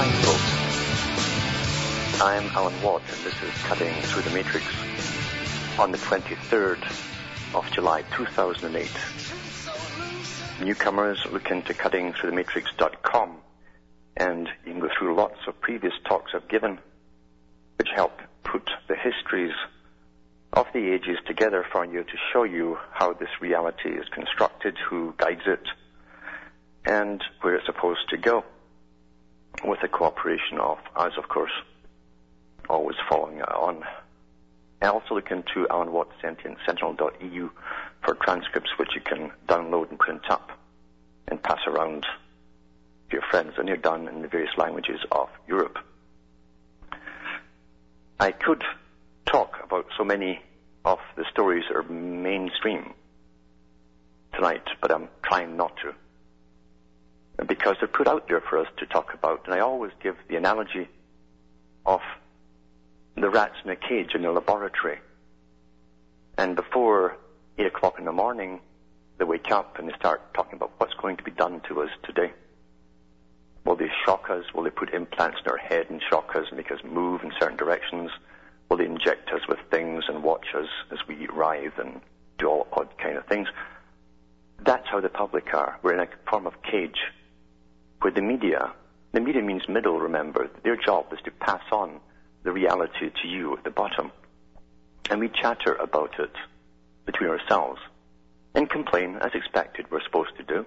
Folks. I'm Alan Watt, and this is Cutting Through the Matrix on the 23rd of July 2008. Newcomers look into cuttingthroughthematrix.com and you can go through lots of previous talks I've given which help put the histories of the ages together for you to show you how this reality is constructed, who guides it, and where it's supposed to go with the cooperation of us, of course, always following on. I also look into Alan Watts Sentinel.eu for transcripts which you can download and print up and pass around to your friends when you're done in the various languages of Europe. I could talk about so many of the stories that are mainstream tonight, but I'm trying not to because they're put out there for us to talk about. And I always give the analogy of the rats in a cage in a laboratory. And before 8 o'clock in the morning, they wake up and they start talking about what's going to be done to us today. Will they shock us? Will they put implants in our head and shock us and make us move in certain directions? Will they inject us with things and watch us as we writhe and do all odd kind of things? That's how the public are. We're in a form of cage where the media, the media means middle, remember, their job is to pass on the reality to you at the bottom. And we chatter about it between ourselves and complain as expected we're supposed to do.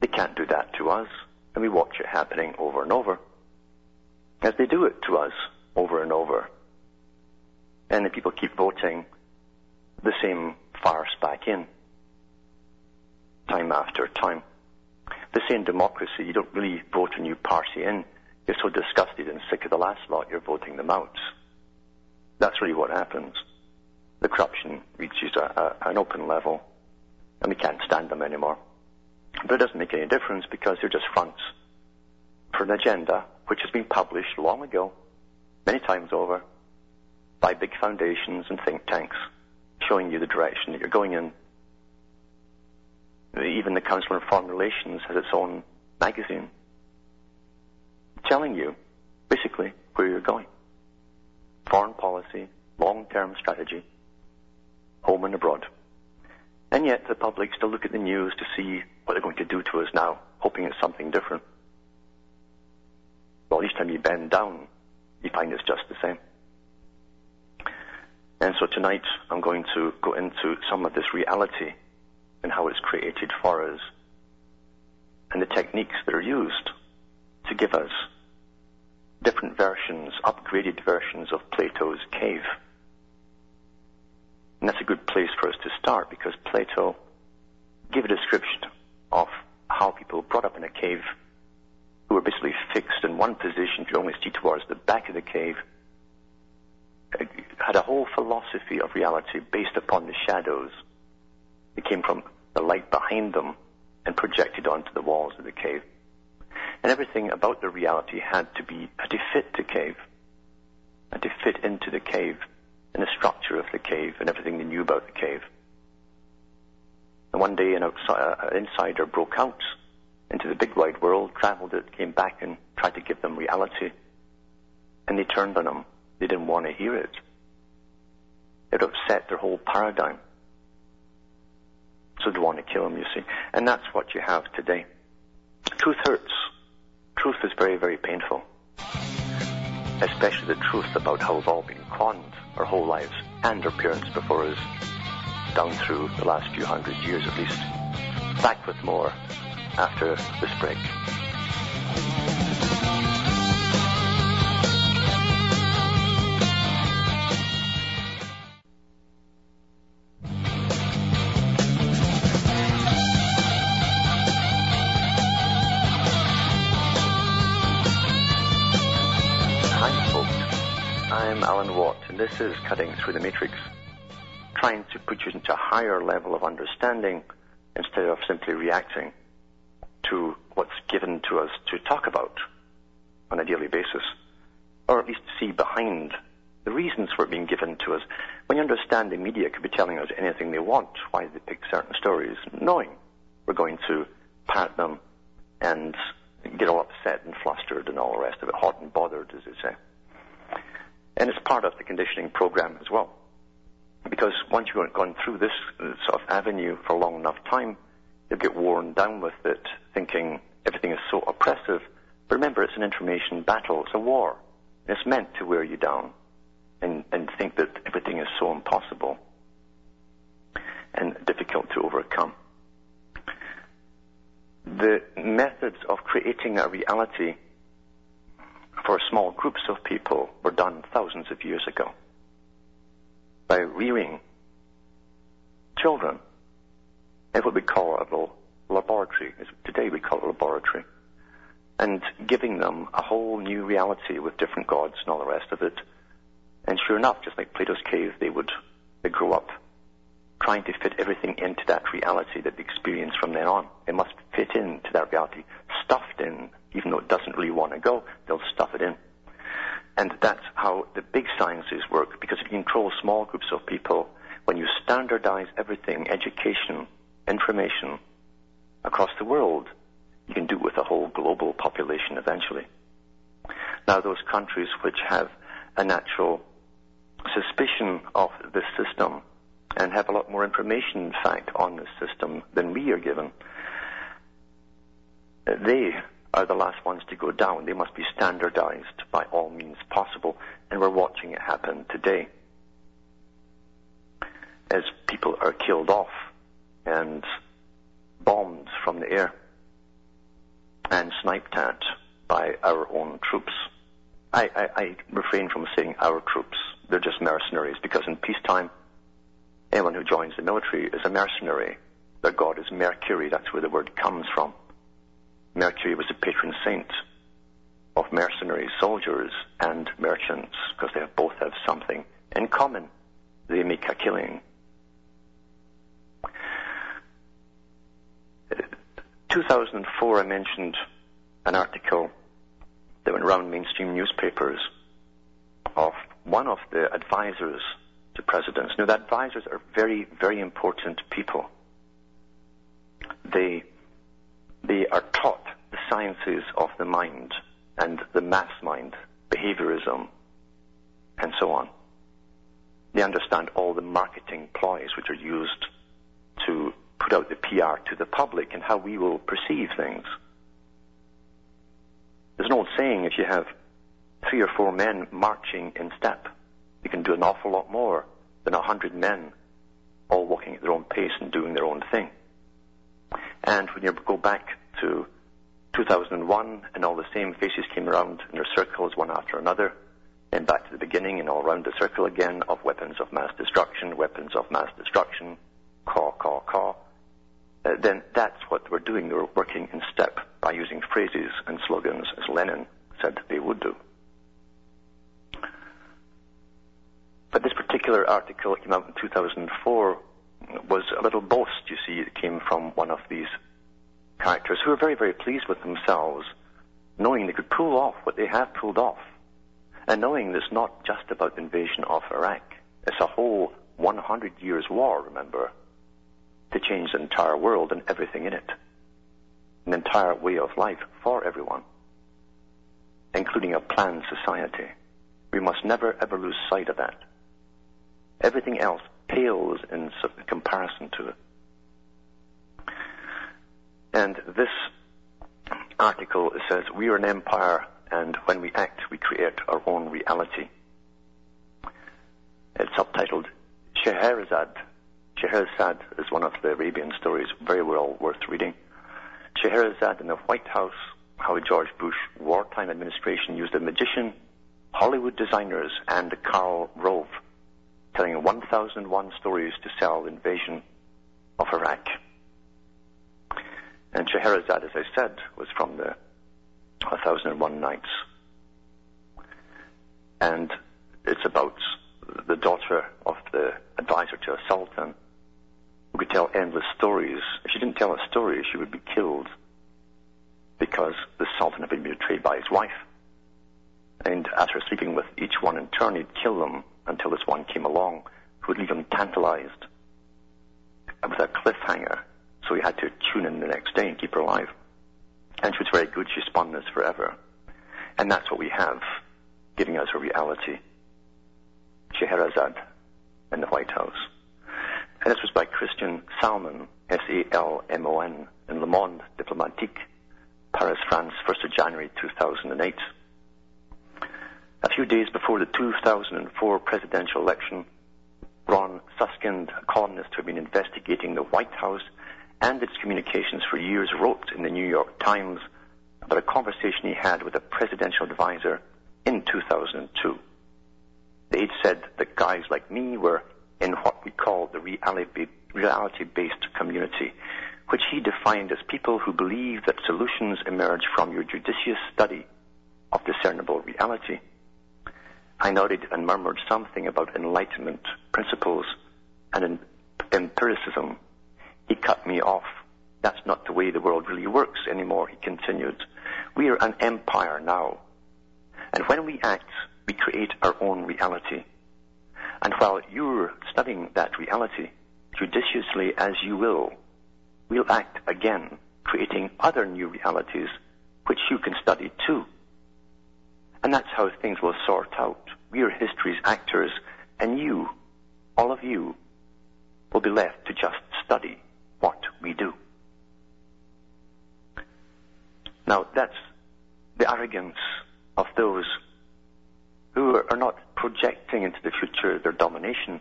They can't do that to us, and we watch it happening over and over as they do it to us over and over. And the people keep voting the same farce back in, time after time. Say in democracy you don't really vote a new party in. You're so disgusted and sick of the last lot, you're voting them out. That's really what happens. The corruption reaches a, a, an open level, and we can't stand them anymore. But it doesn't make any difference because they're just fronts for an agenda which has been published long ago, many times over, by big foundations and think tanks, showing you the direction that you're going in. Even the Council on Foreign Relations has its own magazine telling you basically where you're going. Foreign policy, long-term strategy, home and abroad. And yet the public still look at the news to see what they're going to do to us now, hoping it's something different. Well, each time you bend down, you find it's just the same. And so tonight I'm going to go into some of this reality and how it's created for us and the techniques that are used to give us different versions, upgraded versions of Plato's cave. And that's a good place for us to start because Plato gave a description of how people brought up in a cave who were basically fixed in one position, could only see towards the back of the cave, had a whole philosophy of reality based upon the shadows that came from the light behind them and projected onto the walls of the cave. And everything about the reality had to be, had to fit the cave, had to fit into the cave and the structure of the cave and everything they knew about the cave. And one day an, outside, uh, an insider broke out into the big wide world, traveled it, came back and tried to give them reality. And they turned on him. They didn't want to hear it. It upset their whole paradigm. So they want to kill him, you see. And that's what you have today. Truth hurts. Truth is very, very painful. Especially the truth about how we've all been conned our whole lives and our parents before us down through the last few hundred years at least. Back with more after this break. Cutting through the matrix, trying to put you into a higher level of understanding instead of simply reacting to what's given to us to talk about on a daily basis, or at least see behind the reasons for it being given to us. When you understand the media could be telling us anything they want, why they pick certain stories, knowing we're going to pat them and get all upset and flustered and all the rest of it, hot and bothered, as they say. And it's part of the conditioning program as well. Because once you've gone through this uh, sort of avenue for a long enough time, you'll get worn down with it, thinking everything is so oppressive. But remember, it's an information battle. It's a war. It's meant to wear you down and, and think that everything is so impossible and difficult to overcome. The methods of creating a reality for small groups of people were done thousands of years ago by rearing children in what we call a laboratory. Today we call it a laboratory. And giving them a whole new reality with different gods and all the rest of it. And sure enough, just like Plato's cave, they would they grow up trying to fit everything into that reality that they experience from then on. It must fit into that reality, stuffed in, even though it doesn't really want to go, they'll stuff it in. And that's how the big sciences work, because if you control small groups of people, when you standardize everything, education, information, across the world, you can do it with a whole global population eventually. Now, those countries which have a natural suspicion of this system and have a lot more information, in fact, on this system than we are given, they are the last ones to go down. They must be standardized by all means possible, and we're watching it happen today. As people are killed off and bombed from the air and sniped at by our own troops. I, I, I refrain from saying our troops. They're just mercenaries because in peacetime, anyone who joins the military is a mercenary. Their god is Mercury. That's where the word comes from. Mercury was the patron saint of mercenaries, soldiers, and merchants, because they have both have something in common. They make a killing. 2004, I mentioned an article that went around mainstream newspapers of one of the advisors to presidents. Now, the advisors are very, very important people. They they are taught sciences of the mind and the mass mind, behaviorism, and so on. They understand all the marketing ploys which are used to put out the PR to the public and how we will perceive things. There's an old saying if you have three or four men marching in step, you can do an awful lot more than a hundred men all walking at their own pace and doing their own thing. And when you go back to 2001 and all the same faces came around in their circles one after another, then back to the beginning and all around the circle again of weapons of mass destruction, weapons of mass destruction, caw, caw, caw, uh, then that's what we're doing. We're working in step by using phrases and slogans as Lenin said they would do. But this particular article that came out in 2004 was a little boast, you see, it came from one of these characters who are very, very pleased with themselves, knowing they could pull off what they have pulled off, and knowing that it's not just about the invasion of Iraq. It's a whole 100 years war, remember, to change the entire world and everything in it. An entire way of life for everyone, including a planned society. We must never ever lose sight of that. Everything else pales in comparison to it. And this article says, we are an empire and when we act, we create our own reality. It's subtitled Scheherazade. Scheherazade is one of the Arabian stories, very well worth reading. Scheherazade in the White House, how George Bush wartime administration used a magician, Hollywood designers, and Karl Rove telling 1001 stories to sell invasion of Iraq. And Scheherazade, as I said, was from the 1001 Nights. And it's about the daughter of the advisor to a sultan who could tell endless stories. If she didn't tell a story, she would be killed because the sultan had been betrayed by his wife. And after sleeping with each one in turn, he'd kill them until this one came along who would leave him tantalized with a cliffhanger. So we had to tune in the next day and keep her alive. And she was very good. She spun this forever. And that's what we have, giving us a reality. Scheherazade in the White House. And this was by Christian Salmon, S-A-L-M-O-N, in Le Monde Diplomatique, Paris, France, 1st of January 2008. A few days before the 2004 presidential election, Ron Suskind, a columnist who had been investigating the White House and its communications for years, wrote in the New York Times about a conversation he had with a presidential advisor in 2002. The aide said that guys like me were in what we call the reality-based community, which he defined as people who believe that solutions emerge from your judicious study of discernible reality. I nodded and murmured something about enlightenment principles and empiricism. He cut me off. That's not the way the world really works anymore, he continued. We are an empire now. And when we act, we create our own reality. And while you're studying that reality, judiciously as you will, we'll act again, creating other new realities which you can study too. And that's how things will sort out. We are history's actors, and you, all of you, will be left to just study what we do. Now, that's the arrogance of those who are not projecting into the future their domination.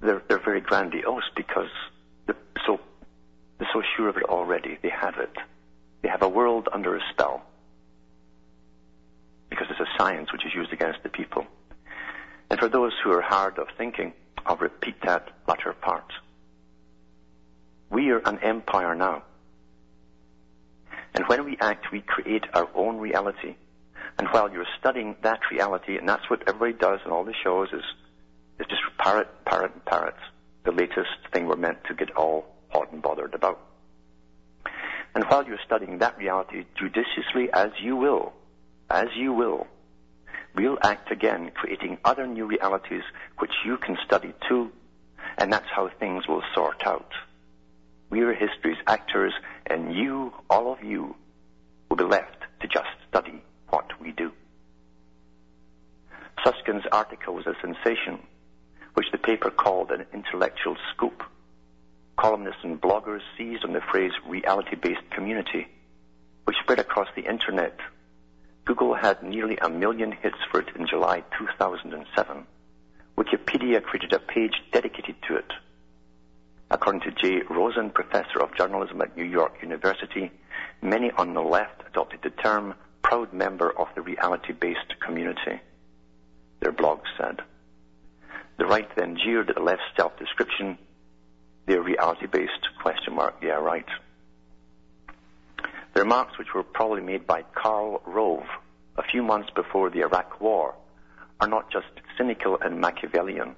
They're, they're very grandiose because they're so, they're so sure of it already. They have it. They have a world under a spell because it's a science which is used against the people. And for those who are hard of thinking, I'll repeat that latter part. We are an empire now. And when we act, we create our own reality. And while you're studying that reality, and that's what everybody does in all the shows, is, is just parrot, parrot, parrot. The latest thing we're meant to get all hot and bothered about. And while you're studying that reality judiciously as you will, as you will, we'll act again, creating other new realities which you can study too, and that's how things will sort out. We are history's actors, and you, all of you, will be left to just study what we do. Suskind's article was a sensation, which the paper called an intellectual scoop. Columnists and bloggers seized on the phrase reality-based community, which spread across the internet Google had nearly a million hits for it in July 2007. Wikipedia created a page dedicated to it. According to Jay Rosen, professor of journalism at New York University, many on the left adopted the term proud member of the reality-based community. Their blog said. The right then jeered at the left's self-description. They're reality-based, question mark, yeah, right. The remarks, which were probably made by Karl Rove a few months before the Iraq War, are not just cynical and Machiavellian.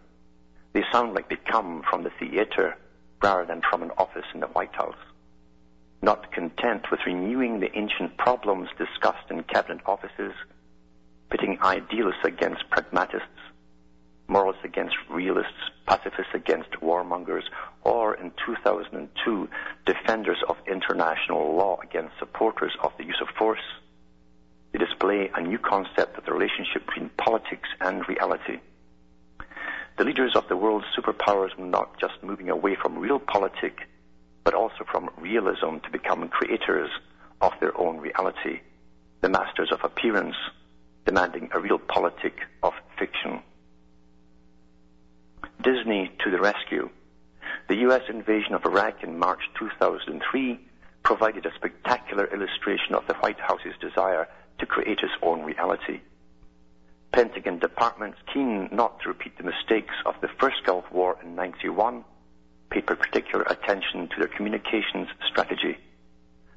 They sound like they come from the theater rather than from an office in the White House. Not content with renewing the ancient problems discussed in cabinet offices, pitting idealists against pragmatists, moralists against realists, pacifists against warmongers, or in 2002, defenders of international law against supporters of the use of force. They display a new concept of the relationship between politics and reality. The leaders of the world's superpowers are not just moving away from real politics, but also from realism to become creators of their own reality, the masters of appearance, demanding a realpolitik of fiction. Disney to the rescue. The U.S. invasion of Iraq in March 2003 provided a spectacular illustration of the White House's desire to create its own reality. Pentagon departments, keen not to repeat the mistakes of the first Gulf War in 91, paid particular attention to their communications strategy,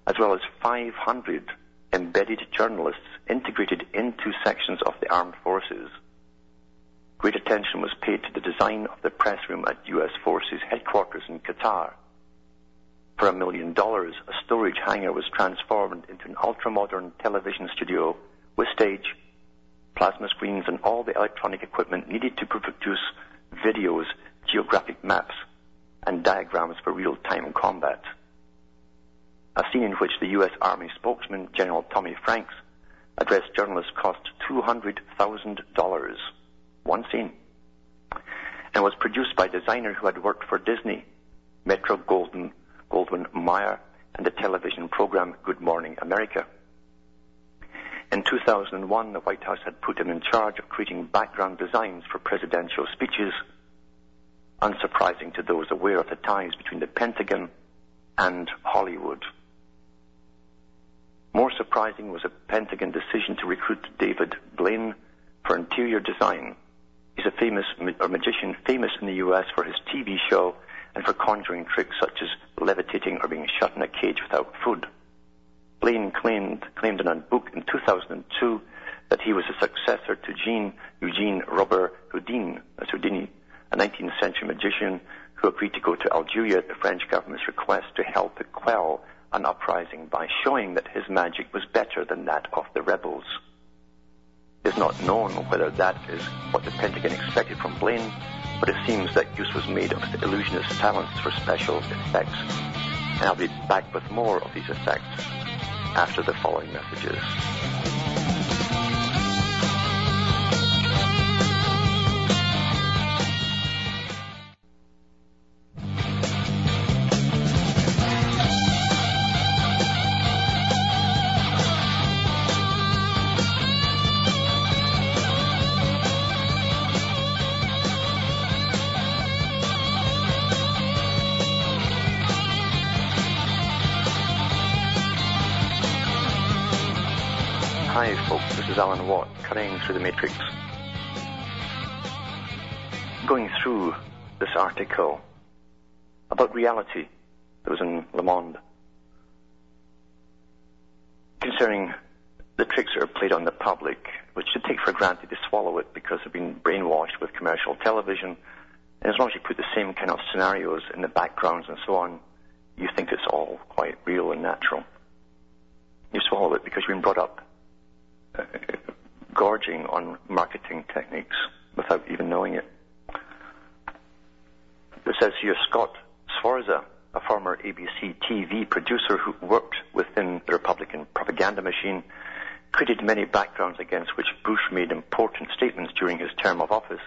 as well as 500 embedded journalists integrated into sections of the armed forces great attention was paid to the design of the press room at U.S. Forces headquarters in Qatar. For a million dollars, a storage hangar was transformed into an ultra-modern television studio with stage, plasma screens, and all the electronic equipment needed to produce videos, geographic maps, and diagrams for real-time combat. A scene in which the U.S. Army spokesman, General Tommy Franks, addressed journalists cost $200,000. One scene. And was produced by a designer who had worked for Disney, Metro Golden, Goldwyn Mayer, and the television program Good Morning America. In 2001, the White House had put him in charge of creating background designs for presidential speeches, unsurprising to those aware of the ties between the Pentagon and Hollywood. More surprising was a Pentagon decision to recruit David Blaine for interior design. He's a famous a magician, famous in the U.S. for his TV show and for conjuring tricks such as levitating or being shut in a cage without food. Blaine claimed, claimed in a book in 2002 that he was a successor to Jean Eugene Robert Houdin, that's uh, Houdini, a 19th century magician who agreed to go to Algeria at the French government's request to help to quell an uprising by showing that his magic was better than that of the rebels. It is not known whether that is what the Pentagon expected from Blaine, but it seems that use was made of the illusionist's talents for special effects. And I'll be back with more of these effects after the following messages. Cutting through the matrix. Going through this article about reality that was in Le Monde concerning the tricks that are played on the public, which should take for granted to swallow it because they've been brainwashed with commercial television. And as long as you put the same kind of scenarios in the backgrounds and so on, you think it's all quite real and natural. You swallow it because you've been brought up uh, gorging on marketing techniques without even knowing it. It says here Scott Sforza, a former ABC TV producer who worked within the Republican propaganda machine, created many backgrounds against which Bush made important statements during his term of office.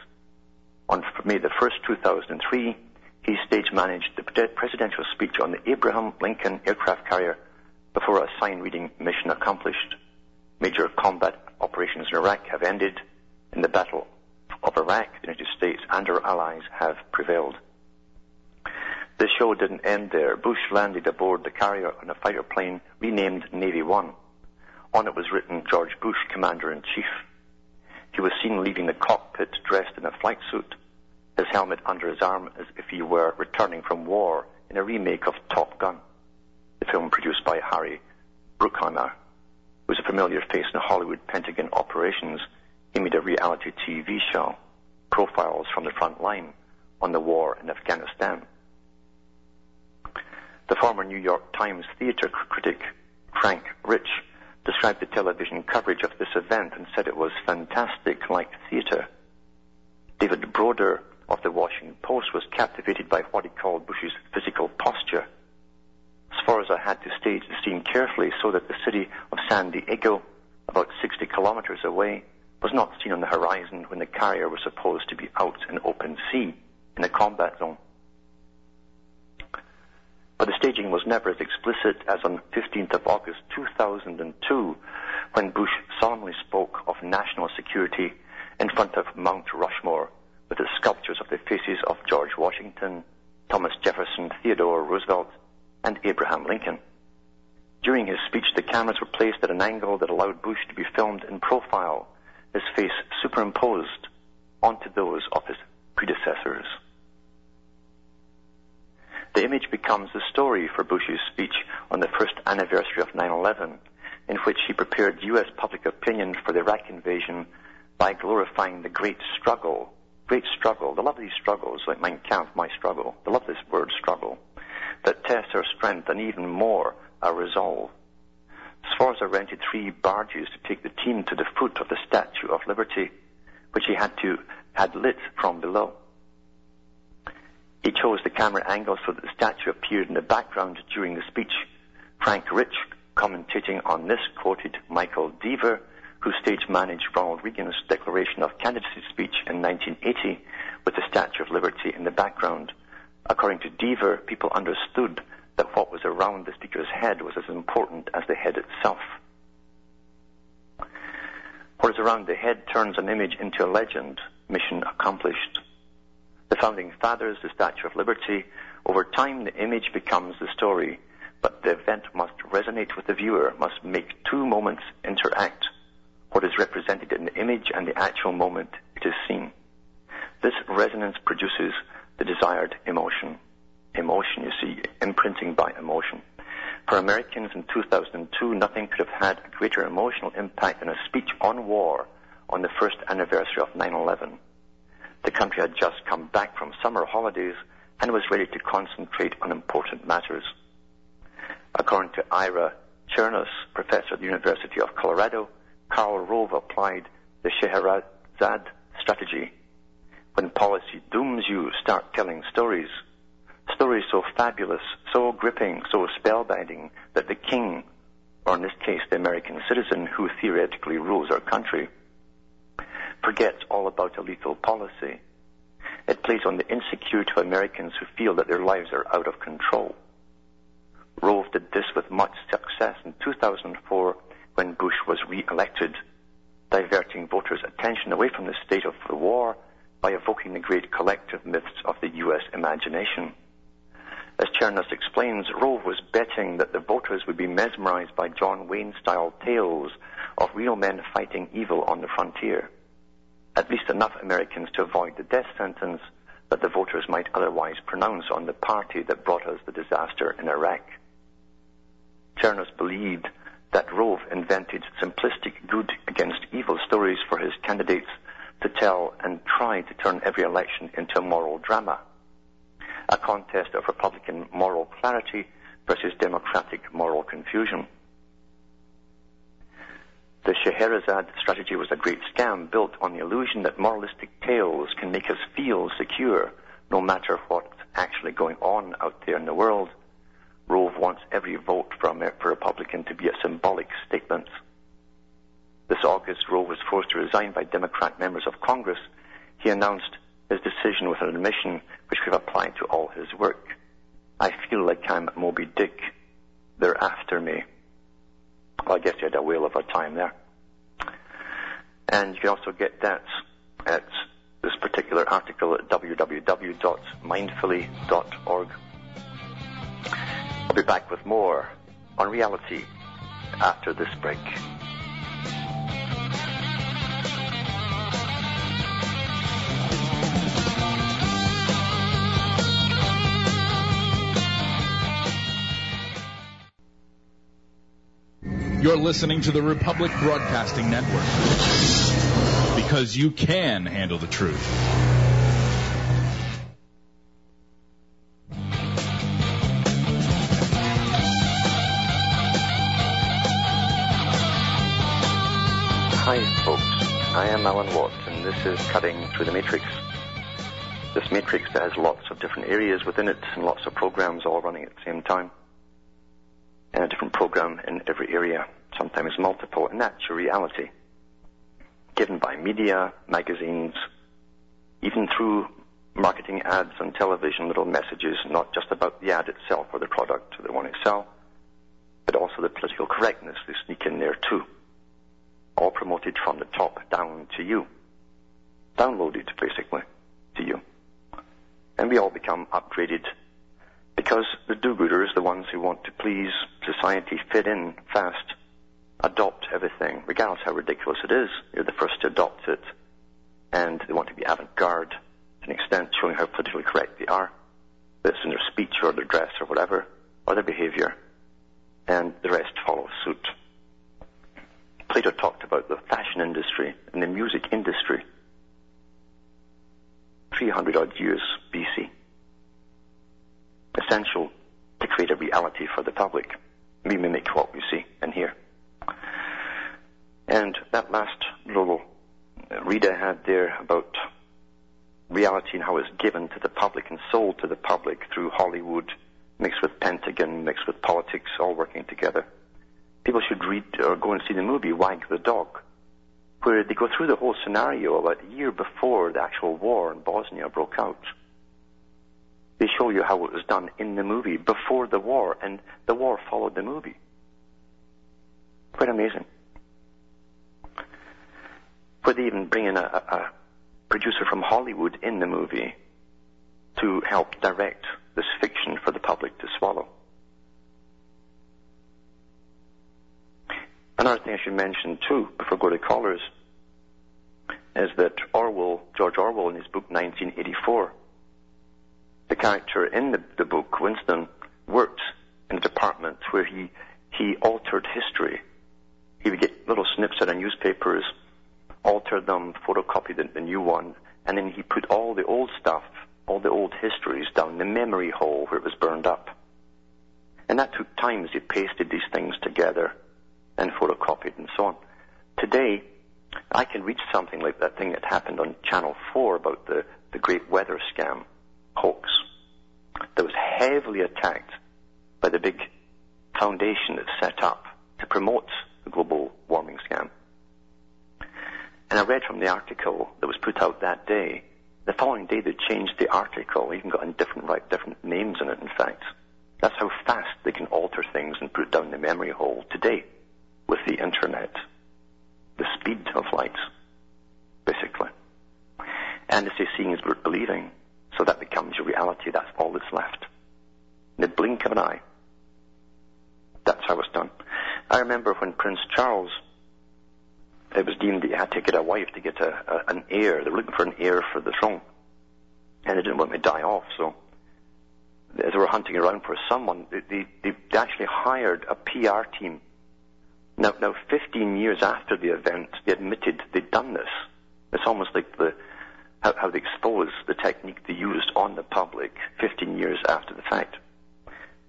On May the 1st, 2003, he stage managed the presidential speech on the Abraham Lincoln aircraft carrier before a sign reading mission accomplished. Major combat operations in Iraq have ended. In the Battle of Iraq, the United States and our allies have prevailed. The show didn't end there. Bush landed aboard the carrier on a fighter plane renamed Navy One. On it was written George Bush, Commander in Chief. He was seen leaving the cockpit dressed in a flight suit, his helmet under his arm as if he were returning from war in a remake of Top Gun, the film produced by Harry Bruckheimer was a familiar face in Hollywood Pentagon operations, he made a reality TV show, Profiles from the Front Line, on the war in Afghanistan. The former New York Times theater critic Frank Rich described the television coverage of this event and said it was fantastic like theater. David Broder of the Washington Post was captivated by what he called Bush's physical posture Sforza had to stage the scene carefully so that the city of San Diego, about 60 kilometers away, was not seen on the horizon when the carrier was supposed to be out in open sea in a combat zone. But the staging was never as explicit as on 15th of August 2002 when Bush solemnly spoke of national security in front of Mount Rushmore with the sculptures of the faces of George Washington, Thomas Jefferson, Theodore Roosevelt, and Abraham Lincoln. During his speech, the cameras were placed at an angle that allowed Bush to be filmed in profile, his face superimposed onto those of his predecessors. The image becomes the story for Bush's speech on the first anniversary of 9-11, in which he prepared U.S. public opinion for the Iraq invasion by glorifying the great struggle great struggle, the lovely struggles like Mein Kampf, my struggle, the love word struggle, that test our strength and even more our resolve. Sforza rented three barges to take the team to the foot of the Statue of Liberty, which he had to had lit from below. He chose the camera angle so that the statue appeared in the background during the speech. Frank Rich, commentating on this, quoted Michael Deaver, who stage managed Ronald Reagan's declaration of candidacy speech in 1980 with the Statue of Liberty in the background. According to Deaver, people understood that what was around the speaker's head was as important as the head itself. What is around the head turns an image into a legend. Mission accomplished. The founding fathers, the Statue of Liberty, over time the image becomes the story, but the event must resonate with the viewer, must make two moments interact. What is represented in the image and the actual moment it is seen. This resonance produces the desired emotion. Emotion, you see, imprinting by emotion. For Americans in 2002, nothing could have had a greater emotional impact than a speech on war on the first anniversary of 9-11. The country had just come back from summer holidays and was ready to concentrate on important matters. According to Ira Chernus, professor at the University of Colorado, Karl Rove applied the Scheherazade strategy. When policy dooms you, start telling stories. Stories so fabulous, so gripping, so spellbinding that the king, or in this case the American citizen who theoretically rules our country, forgets all about a lethal policy. It plays on the insecurity of Americans who feel that their lives are out of control. Rove did this with much success in 2004 when Bush was re-elected, diverting voters' attention away from the state of the war by evoking the great collective myths of the U.S. imagination. As Chernus explains, Rove was betting that the voters would be mesmerized by John Wayne-style tales of real men fighting evil on the frontier at least enough Americans to avoid the death sentence that the voters might otherwise pronounce on the party that brought us the disaster in Iraq. Chernus believed that Rove invented simplistic good against evil stories for his candidates to tell and try to turn every election into a moral drama. A contest of Republican moral clarity versus Democratic moral confusion. The Scheherazade strategy was a great scam built on the illusion that moralistic tales can make us feel secure no matter what's actually going on out there in the world. Rove wants every vote from a Republican to be a symbolic statement. This August, Roe was forced to resign by Democrat members of Congress. He announced his decision with an admission which could apply to all his work. I feel like I'm Moby Dick. They're after me. Well, I guess you had a whale of a time there. And you can also get that at this particular article at www.mindfully.org. I'll be back with more on reality after this break. You're listening to the Republic Broadcasting Network because you can handle the truth. Hi, folks. I am Alan Watts, and this is Cutting Through the Matrix. This matrix has lots of different areas within it and lots of programs all running at the same time a different program in every area, sometimes multiple, and that's your reality. Given by media, magazines, even through marketing ads on television, little messages, not just about the ad itself or the product they want to sell, but also the political correctness they sneak in there too. All promoted from the top down to you. Downloaded, basically, to you. And we all become upgraded because the do-gooders, the ones who want to please society, fit in fast, adopt everything, regardless how ridiculous it is. You're the first to adopt it. And they want to be avant-garde to an extent, showing how politically correct they are. This in their speech or their dress or whatever, or their behavior. And the rest follow suit. Plato talked about the fashion industry and the music industry. 300 odd years BC. Essential to create a reality for the public. We mimic what we see and hear. And that last little uh, read I had there about reality and how it's given to the public and sold to the public through Hollywood, mixed with Pentagon, mixed with politics, all working together. People should read or go and see the movie Wag the Dog, where they go through the whole scenario about a year before the actual war in Bosnia broke out. They show you how it was done in the movie before the war, and the war followed the movie. Quite amazing. Where they even bring in a, a producer from Hollywood in the movie to help direct this fiction for the public to swallow. Another thing I should mention too, before I go to callers, is that Orwell, George Orwell, in his book 1984, the character in the, the book, Winston, worked in a department where he he altered history. He would get little snips out of newspapers, alter them, photocopy the, the new one, and then he put all the old stuff, all the old histories down the memory hole where it was burned up. And that took time as he pasted these things together and photocopied and so on. Today, I can reach something like that thing that happened on Channel 4 about the, the Great Weather Scam hoax heavily attacked by the big foundation that's set up to promote the global warming scam. And I read from the article that was put out that day. The following day they changed the article, even got in different right, different names in it. In fact, that's how fast they can alter things and put down the memory hole today with the internet, the speed of light, basically. And they seeing is worth believing, so that becomes your reality. That's all that's left. In the blink of an eye. That's how it's done. I remember when Prince Charles, it was deemed that he had to get a wife to get a, a, an heir. They were looking for an heir for the throne. And they didn't want me to die off, so as they were hunting around for someone, they, they, they actually hired a PR team. Now, now, 15 years after the event, they admitted they'd done this. It's almost like the how, how they expose the technique they used on the public 15 years after the fact.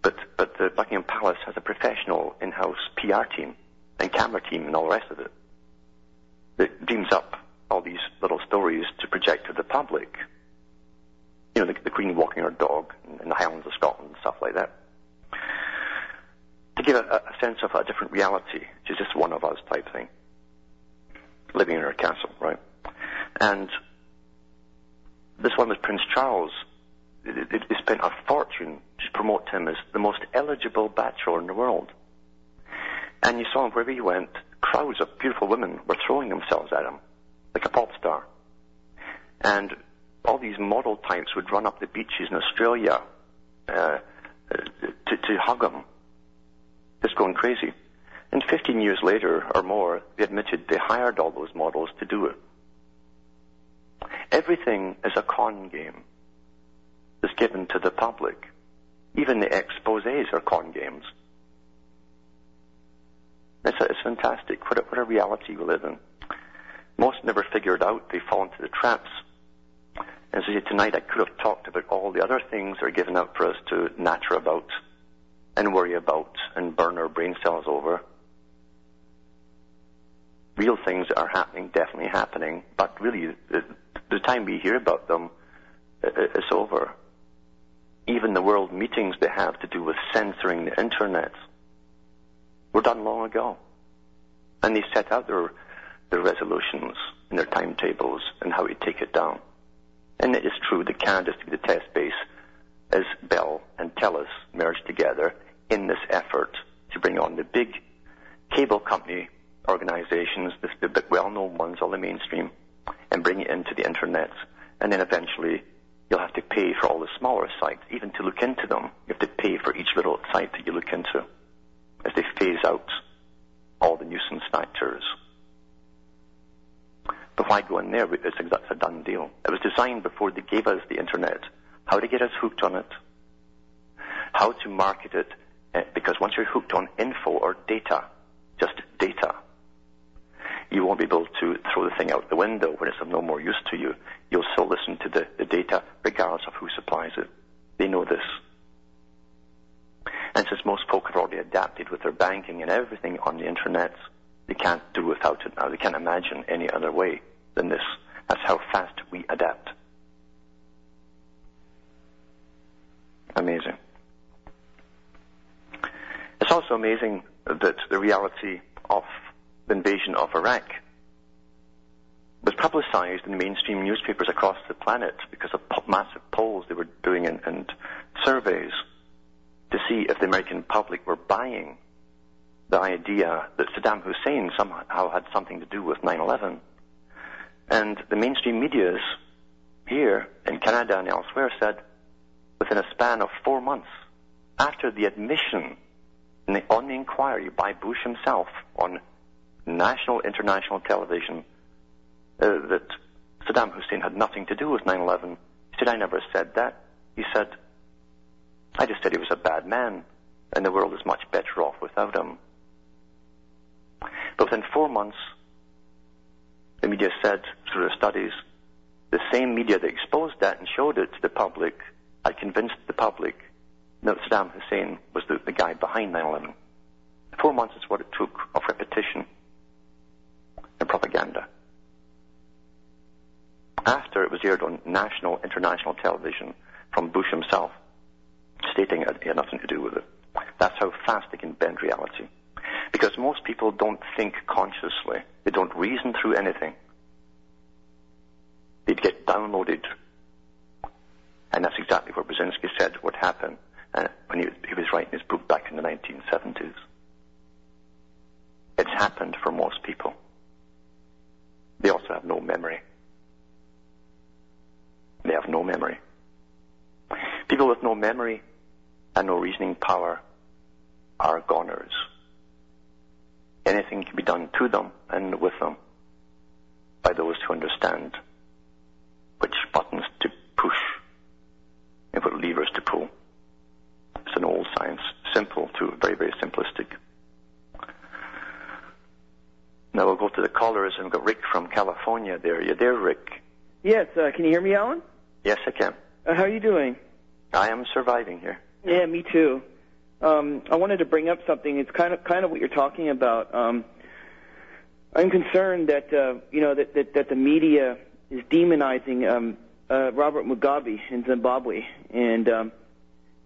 But, but the Buckingham Palace has a professional in-house PR team and camera team and all the rest of it that dreams up all these little stories to project to the public. You know, the, the Queen walking her dog in the Highlands of Scotland and stuff like that. To give a, a sense of a different reality, is just one of us type thing. Living in our castle, right? And this one was Prince Charles. They, spent a fortune to promote him as the most eligible bachelor in the world. And you saw him wherever he went, crowds of beautiful women were throwing themselves at him, like a pop star. And all these model types would run up the beaches in Australia uh, to, to hug him, just going crazy. And 15 years later or more, they admitted they hired all those models to do it. Everything is a con game that's given to the public. Even the exposés are con games. It's, it's fantastic. What a, what a reality we live in. Most never figured out they fall into the traps. And so tonight I could have talked about all the other things that are given out for us to natter about and worry about and burn our brain cells over. Real things are happening, definitely happening, but really the, the time we hear about them is over. Even the world meetings they have to do with censoring the internet were done long ago. And they set out their, their resolutions and their timetables and how to take it down. And it is true that Canada is to be the test base as Bell and TELUS merged together in this effort to bring on the big cable company organizations, the, the well-known ones, all the mainstream, and bring it into the internet. And then eventually you'll have to pay for all the smaller sites, even to look into them. You have to pay for each little site that you look into as they phase out all the nuisance factors. But why go in there? It's a, done deal. It was designed before they gave us the internet. How to get us hooked on it. How to market it. Eh, because once you're hooked on info or data, just data, you won't be able to throw the thing out the window when it's of no more use to you. You'll still listen to the, the data regardless of who supplies it. They know this. And since most folk have already adapted with their banking and everything on the internet, they can't do without it now. They can't imagine any other way than this. That's how fast we adapt. Amazing. It's also amazing that the reality of the invasion of Iraq was publicized in mainstream newspapers across the planet because of massive polls they were doing and, and surveys to see if the American public were buying the idea that Saddam Hussein somehow had something to do with 9-11. And the mainstream medias here in Canada and elsewhere said within a span of four months after the admission on the inquiry by Bush himself on national, international television uh, that Saddam Hussein had nothing to do with 9-11. He said, I never said that. He said, I just said he was a bad man and the world is much better off without him. But within four months, the media said through their studies, the same media that exposed that and showed it to the public had convinced the public that Saddam Hussein was the, the guy behind 9-11. Four months is what it took of repetition propaganda. After it was aired on national, international television from Bush himself, stating it had nothing to do with it. That's how fast they can bend reality. Because most people don't think consciously. They don't reason through anything. They'd get downloaded. And that's exactly what Brzezinski said would happen uh, when he, he was writing his book back in the 1970s. It's happened for most people. They also have no memory. They have no memory. People with no memory and no reasoning power are goners. Anything can be done to them and with them by those who understand which buttons to push and what levers to pull. It's an old science, simple to very, very simplistic. Now we'll go to the callers and we've got Rick from California there. You there, Rick? Yes, uh, can you hear me, Alan? Yes, I can. Uh, how are you doing? I am surviving here. Yeah, me too. Um, I wanted to bring up something. It's kind of kind of what you're talking about. Um, I'm concerned that uh, you know that, that that the media is demonizing um, uh, Robert Mugabe in Zimbabwe, and um,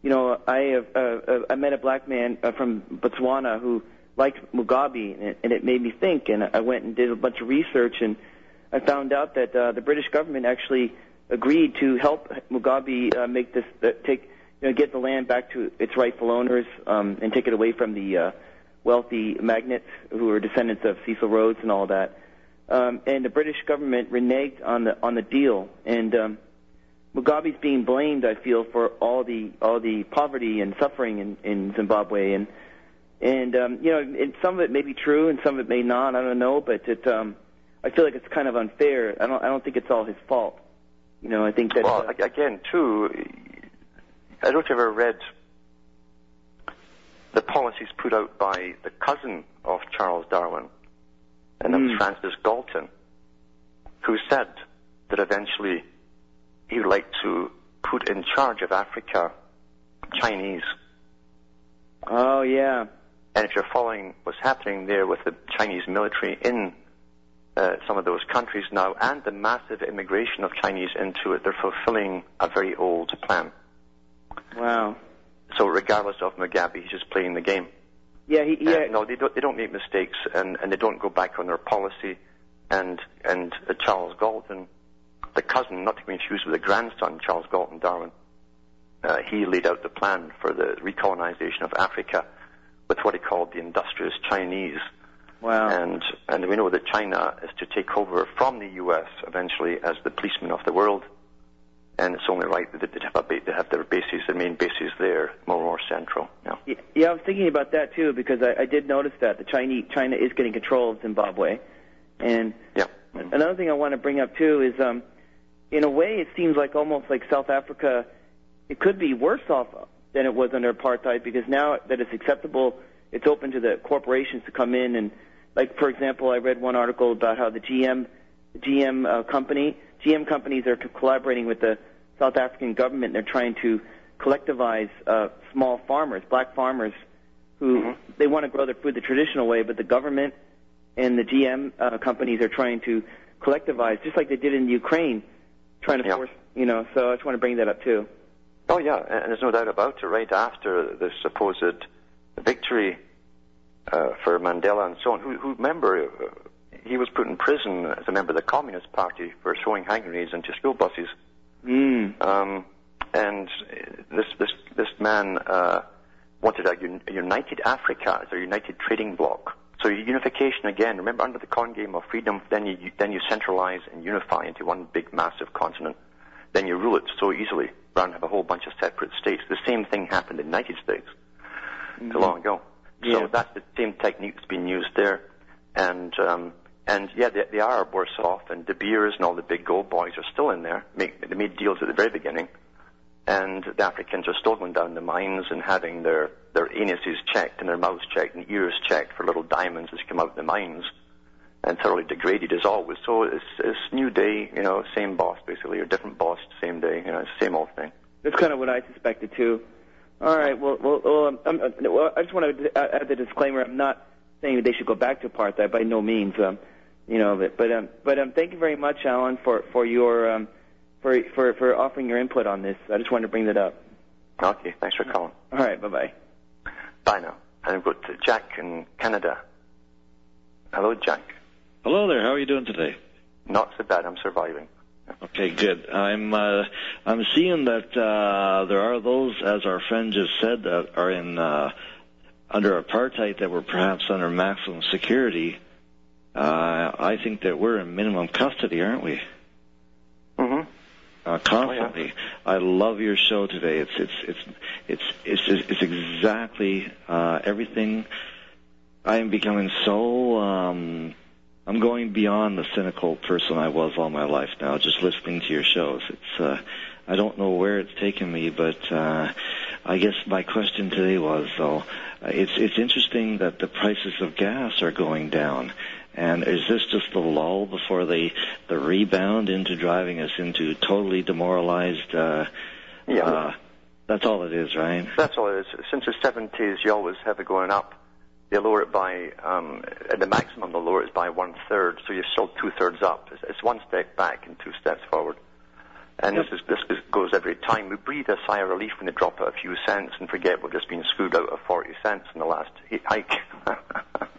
you know I have uh, uh, I met a black man uh, from Botswana who liked Mugabe, and it, and it made me think. And I went and did a bunch of research, and I found out that uh, the British government actually agreed to help Mugabe uh, make this uh, take you know get the land back to its rightful owners um, and take it away from the uh, wealthy magnates who are descendants of Cecil Rhodes and all that. Um, and the British government reneged on the on the deal, and um, Mugabe's being blamed. I feel for all the all the poverty and suffering in, in Zimbabwe, and and um, you know, and some of it may be true, and some of it may not. I don't know, but it um, I feel like it's kind of unfair. I don't I don't think it's all his fault. You know, I think that. Well, uh, again, too, I don't know if you ever read the policies put out by the cousin of Charles Darwin, and that was Mm. Francis Galton, who said that eventually he would like to put in charge of Africa Chinese. oh yeah, And if you're following what's happening there with the Chinese military in uh, some of those countries now and the massive immigration of Chinese into it, they're fulfilling a very old plan. wow. So regardless of Mugabe, he's just playing the game. Yeah, he, Uh, yeah. no, they don't. They don't make mistakes, and, and they don't go back on their policy. And and uh, Charles Galton, the cousin, not to be confused with the grandson, Charles Galton Darwin, uh, he laid out the plan for the recolonization of Africa with what he called the industrious Chinese. Wow. And and we know that China is to take over from the U.S. eventually as the policeman of the world. And it's only right that they have, a they have their bases, their main bases there, more more central. Yeah. Yeah, I was thinking about that too because I, I did notice that the Chinese China is getting control of Zimbabwe, and Yeah. another thing I want to bring up too is, um, in a way, it seems like almost like South Africa, it could be worse off than it was under apartheid because now that it's acceptable, it's open to the corporations to come in and like for example, I read one article about how the GM GM uh, company GM companies are collaborating with the South African government. They're trying to collectivize uh, small farmers, black farmers, who Mm-hmm. they want to grow their food the traditional way, but the government and the GM uh, companies are trying to collectivize, just like they did in Ukraine, trying to Yeah. force, you know. So I just want to bring that up too. Oh yeah, and there's no doubt about it. Right after the supposed victory uh, for Mandela and so on, who, who remember uh, he was put in prison as a member of the Communist Party for throwing hand grenades into school buses. Mm. Um, and this this this man uh, wanted a, un- a united Africa as a united trading bloc. So unification again. Remember, under the con game of freedom, then you then you centralize and unify into one big massive continent. Then you rule it so easily, rather than have a whole bunch of separate states. The same thing happened in the United States too long ago. Yeah. So that's the same technique that's been used there. And um, and yeah, they, they are worse off. And De Beers and all the big gold boys are still in there. Make, they made deals at the very beginning. And the Africans are still going down the mines and having their, their anuses checked and their mouths checked and ears checked for little diamonds as come out of the mines and thoroughly degraded as always. So it's, it's new day, you know, same boss basically, or different boss, same day, you know, same old thing. That's kind of what I suspected too. All right. Well, well, well, um, um, uh, well I just want to add the disclaimer. I'm not saying that they should go back to apartheid by no means. Um, you know, but but um, but um, thank you very much, Alan, for for your um, for for for offering your input on this. I just wanted to bring that up. Okay, thanks for calling. All right. Bye bye. Bye now. And I've got Jack in Canada. Hello, Jack. Hello there. How are you doing today? Not so bad. I'm surviving. Okay, good. I'm uh, I'm seeing that uh, there are those, as our friend just said, that are in uh, under apartheid that were perhaps under maximum security. Uh, I think that we're in minimum custody, aren't we? Mm-hmm. Uh, constantly. I love your show today. It's it's it's it's it's it's exactly uh, everything. I am becoming so. Um, I'm going beyond the cynical person I was all my life now. Just listening to your shows, it's. Uh, I don't know where it's taken me, but uh, I guess my question today was though. Uh, it's it's interesting that the prices of gas are going down. And is this just the lull before the the rebound into driving us into totally demoralized? Uh, Yeah. uh, that's all it is, right? That's all it is. Since the 70s, you always have it going up. They lower it by, um, at the maximum, they'll lower it by one third, so you're still two thirds up. It's, it's one step back and two steps forward. And this, is, this is, goes every time. We breathe a sigh of relief when they drop it a few cents and forget we've just been screwed out of 40 cents in the last hike.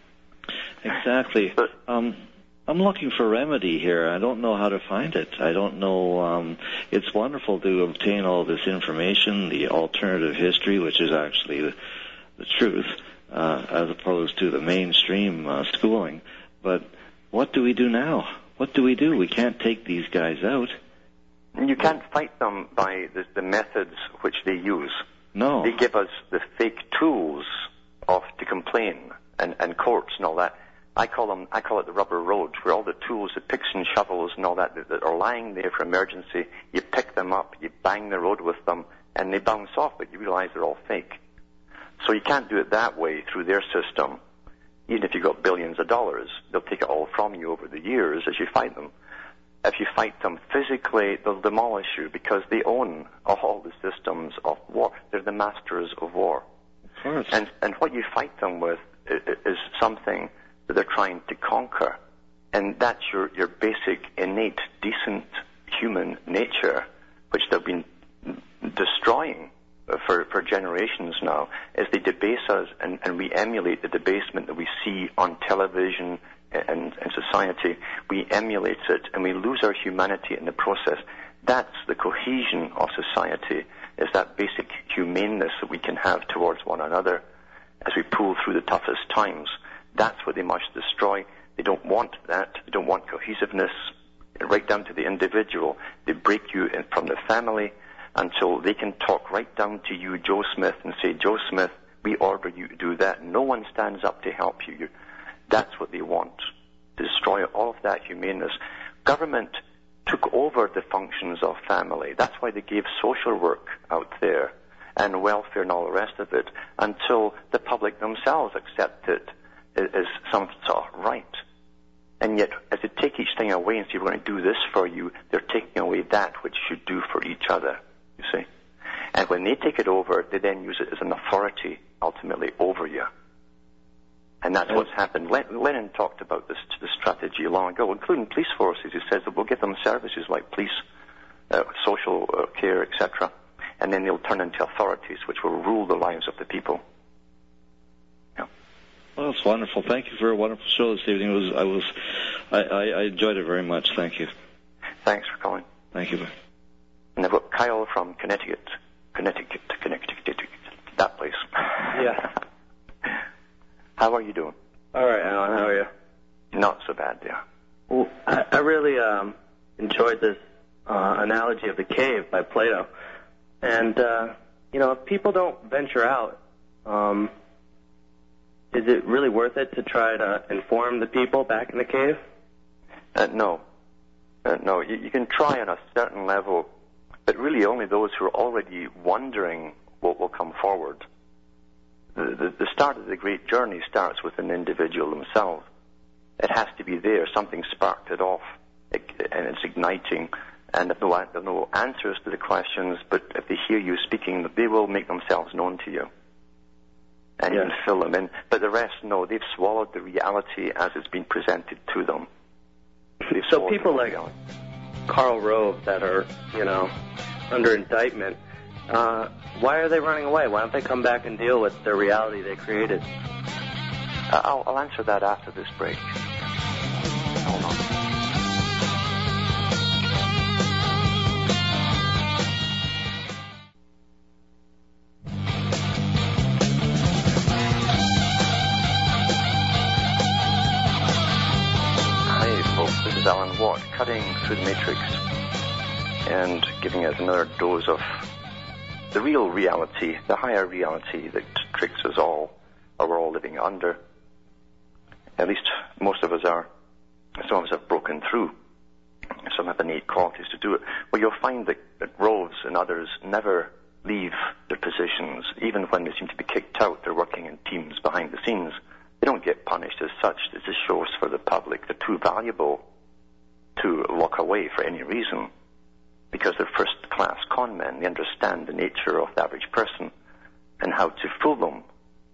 Exactly. But- Um, I'm looking for remedy here. I don't know how to find it. I don't know. Um, it's wonderful to obtain all this information, the alternative history, which is actually the, the truth, uh, as opposed to the mainstream uh, schooling. But what do we do now? What do we do? We can't take these guys out. you can't fight them by the, the methods which they use. No. They give us the fake tools of to complain and, and courts and all that. I call them, I call it the rubber road, where all the tools, the picks and shovels and all that, that, that are lying there for emergency, you pick them up, you bang the road with them, and they bounce off, but you realize they're all fake. So you can't do it that way through their system. Even if you've got billions of dollars, they'll take it all from you over the years as you fight them. If you fight them physically, they'll demolish you because they own all the systems of war. They're the masters of war. Of course. And, and what you fight them with is something that they're trying to conquer. And that's your, your basic, innate, decent human nature, which they've been destroying for, for generations now, as they debase us and, and we emulate the debasement that we see on television and, and society. We emulate it and we lose our humanity in the process. That's the cohesion of society, is that basic humaneness that we can have towards one another as we pull through the toughest times. That's what they must destroy. They don't want that. They don't want cohesiveness right down to the individual. They break you in, from the family until they can talk right down to you, Joe Smith, and say, Joe Smith, we order you to do that. No one stands up to help you. that's what they want. Destroy all of that humaneness. Government took over the functions of family. That's why they gave social work out there and welfare and all the rest of it until the public themselves accepted it as some sort of right. And yet, as they take each thing away and say, we're going to do this for you, they're taking away that which you do for each other, you see. And when they take it over, they then use it as an authority, ultimately, over you. And that's what's happened. Lenin talked about this, this strategy long ago, including police forces. He says that we'll give them services like police, uh, social uh, care, etc., and then they'll turn into authorities which will rule the lives of the people. Well, that's wonderful. Thank you for a wonderful show this evening. It was, I was, I, I, I enjoyed it very much. Thank you. Thanks for calling. Thank you. And I've got Kyle from Connecticut. Connecticut, Connecticut, Connecticut. That place. Yeah. How are you doing? All right, Alan. How are you? Not so bad, yeah. Well, I, I really um, enjoyed this uh, analogy of the cave by Plato. And, uh, you know, if people don't venture out, um, is it really worth it to try to inform the people back in the cave? Uh, no. Uh, no, you, you can try on a certain level, but really only those who are already wondering what will come forward. The, the, the start of the great journey starts with an individual themselves. It has to be there. Something sparked it off, it, and it's igniting. And there are no, no answers to the questions, but if they hear you speaking, they will make themselves known to you and you can fill them in. But the rest, no, they've swallowed the reality as it's been presented to them. They've So people the like reality. Karl Rove that are, you know, under indictment, uh, why are they running away? Why don't they come back and deal with the reality they created? Uh, I'll, I'll answer that after this break. Giving us another dose of the real reality, the higher reality that tricks us all, or we're all living under. At least most of us are. Some of us have broken through. Some have innate qualities to do it. Well, you'll find that, that Roves and others never leave their positions. Even when they seem to be kicked out, they're working in teams behind the scenes. They don't get punished as such. This just shows for the public they're too valuable to lock away for any reason because they're first class con men. They understand the nature of the average person and how to fool them.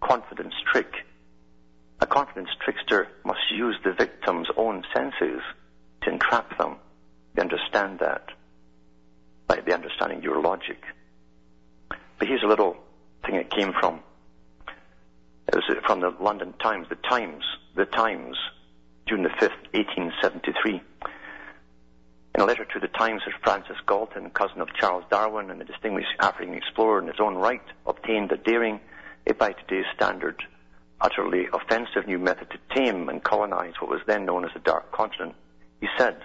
Confidence trick. A confidence trickster must use the victim's own senses to entrap them. They understand that by the understanding your logic. But here's a little thing it came from. It was from the London Times, the Times, the Times, June the 5th, 1873. In a letter to the Times, Sir Francis Galton, cousin of Charles Darwin and a distinguished African explorer in his own right, obtained a daring, if by today's standard, utterly offensive new method to tame and colonize what was then known as the Dark Continent. He said,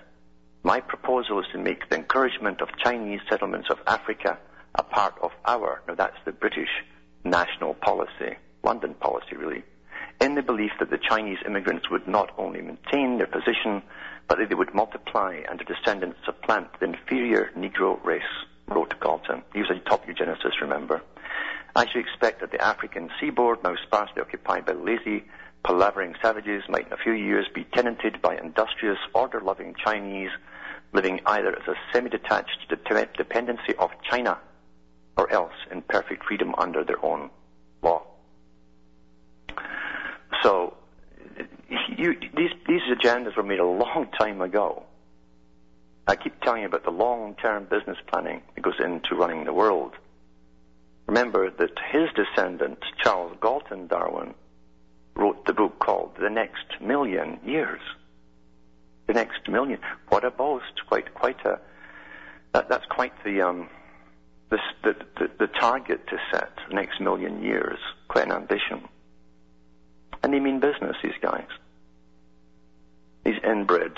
My proposal is to make the encouragement of Chinese settlements of Africa a part of our, now that's the British national policy, London policy really, in the belief that the Chinese immigrants would not only maintain their position, but that they would multiply and their descendants supplant the inferior Negro race, wrote Galton. He was a top eugenicist, remember. I should expect that the African seaboard, now sparsely occupied by lazy, palavering savages, might in a few years be tenanted by industrious, order-loving Chinese living either as a semi-detached dependency of China or else in perfect freedom under their own law. So, you, these, these agendas were made a long time ago. I keep telling you about the long-term business planning that goes into running the world. Remember that his descendant, Charles Galton Darwin, wrote the book called The Next Million Years. The Next Million. What a boast! Quite, quite a. That, that's quite the um, the, the, the the target to set. The next million years. Quite an ambition. And they mean business. These guys. These inbred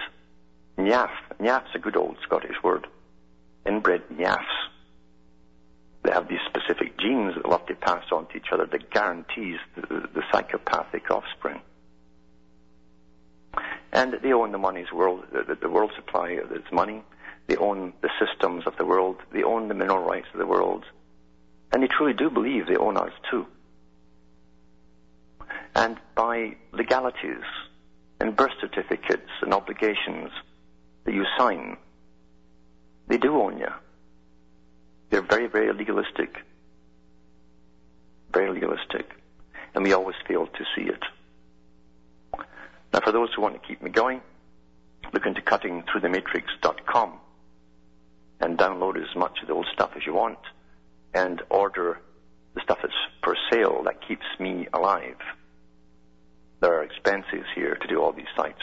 Nyaff. Nyaff's a good old Scottish word. Inbred nyaffs. They have these specific genes that love to pass on to each other that guarantees the, the psychopathic offspring. And they own the money's world, the, the world supply of its money. They own the systems of the world. They own the mineral rights of the world. And they truly do believe they own us too. And by legalities and birth certificates and obligations that you sign, they do own you. They're very, very legalistic. Very legalistic. And we always fail to see it. Now, for those who want to keep me going, look into cuttingthroughthematrix.com and download as much of the old stuff as you want and order the stuff that's for sale that keeps me alive. There are expenses here to do all these sites.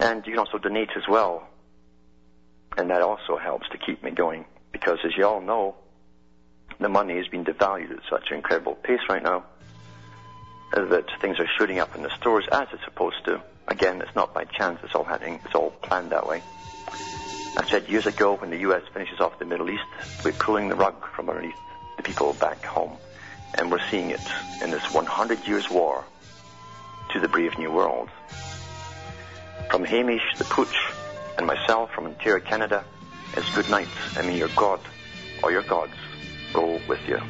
And you can also donate as well. And that also helps to keep me going. Because as you all know, the money has been devalued at such an incredible pace right now that things are shooting up in the stores as it's supposed to. Again, it's not by chance, it's all happening, it's all planned that way. I said years ago when the US finishes off the Middle East, we're pulling the rug from underneath the people back home. And we're seeing it in this 100 years war to the brave new world. From Hamish the Pooch and myself from Ontario, Canada, it's good night, and may your God or your gods go with you.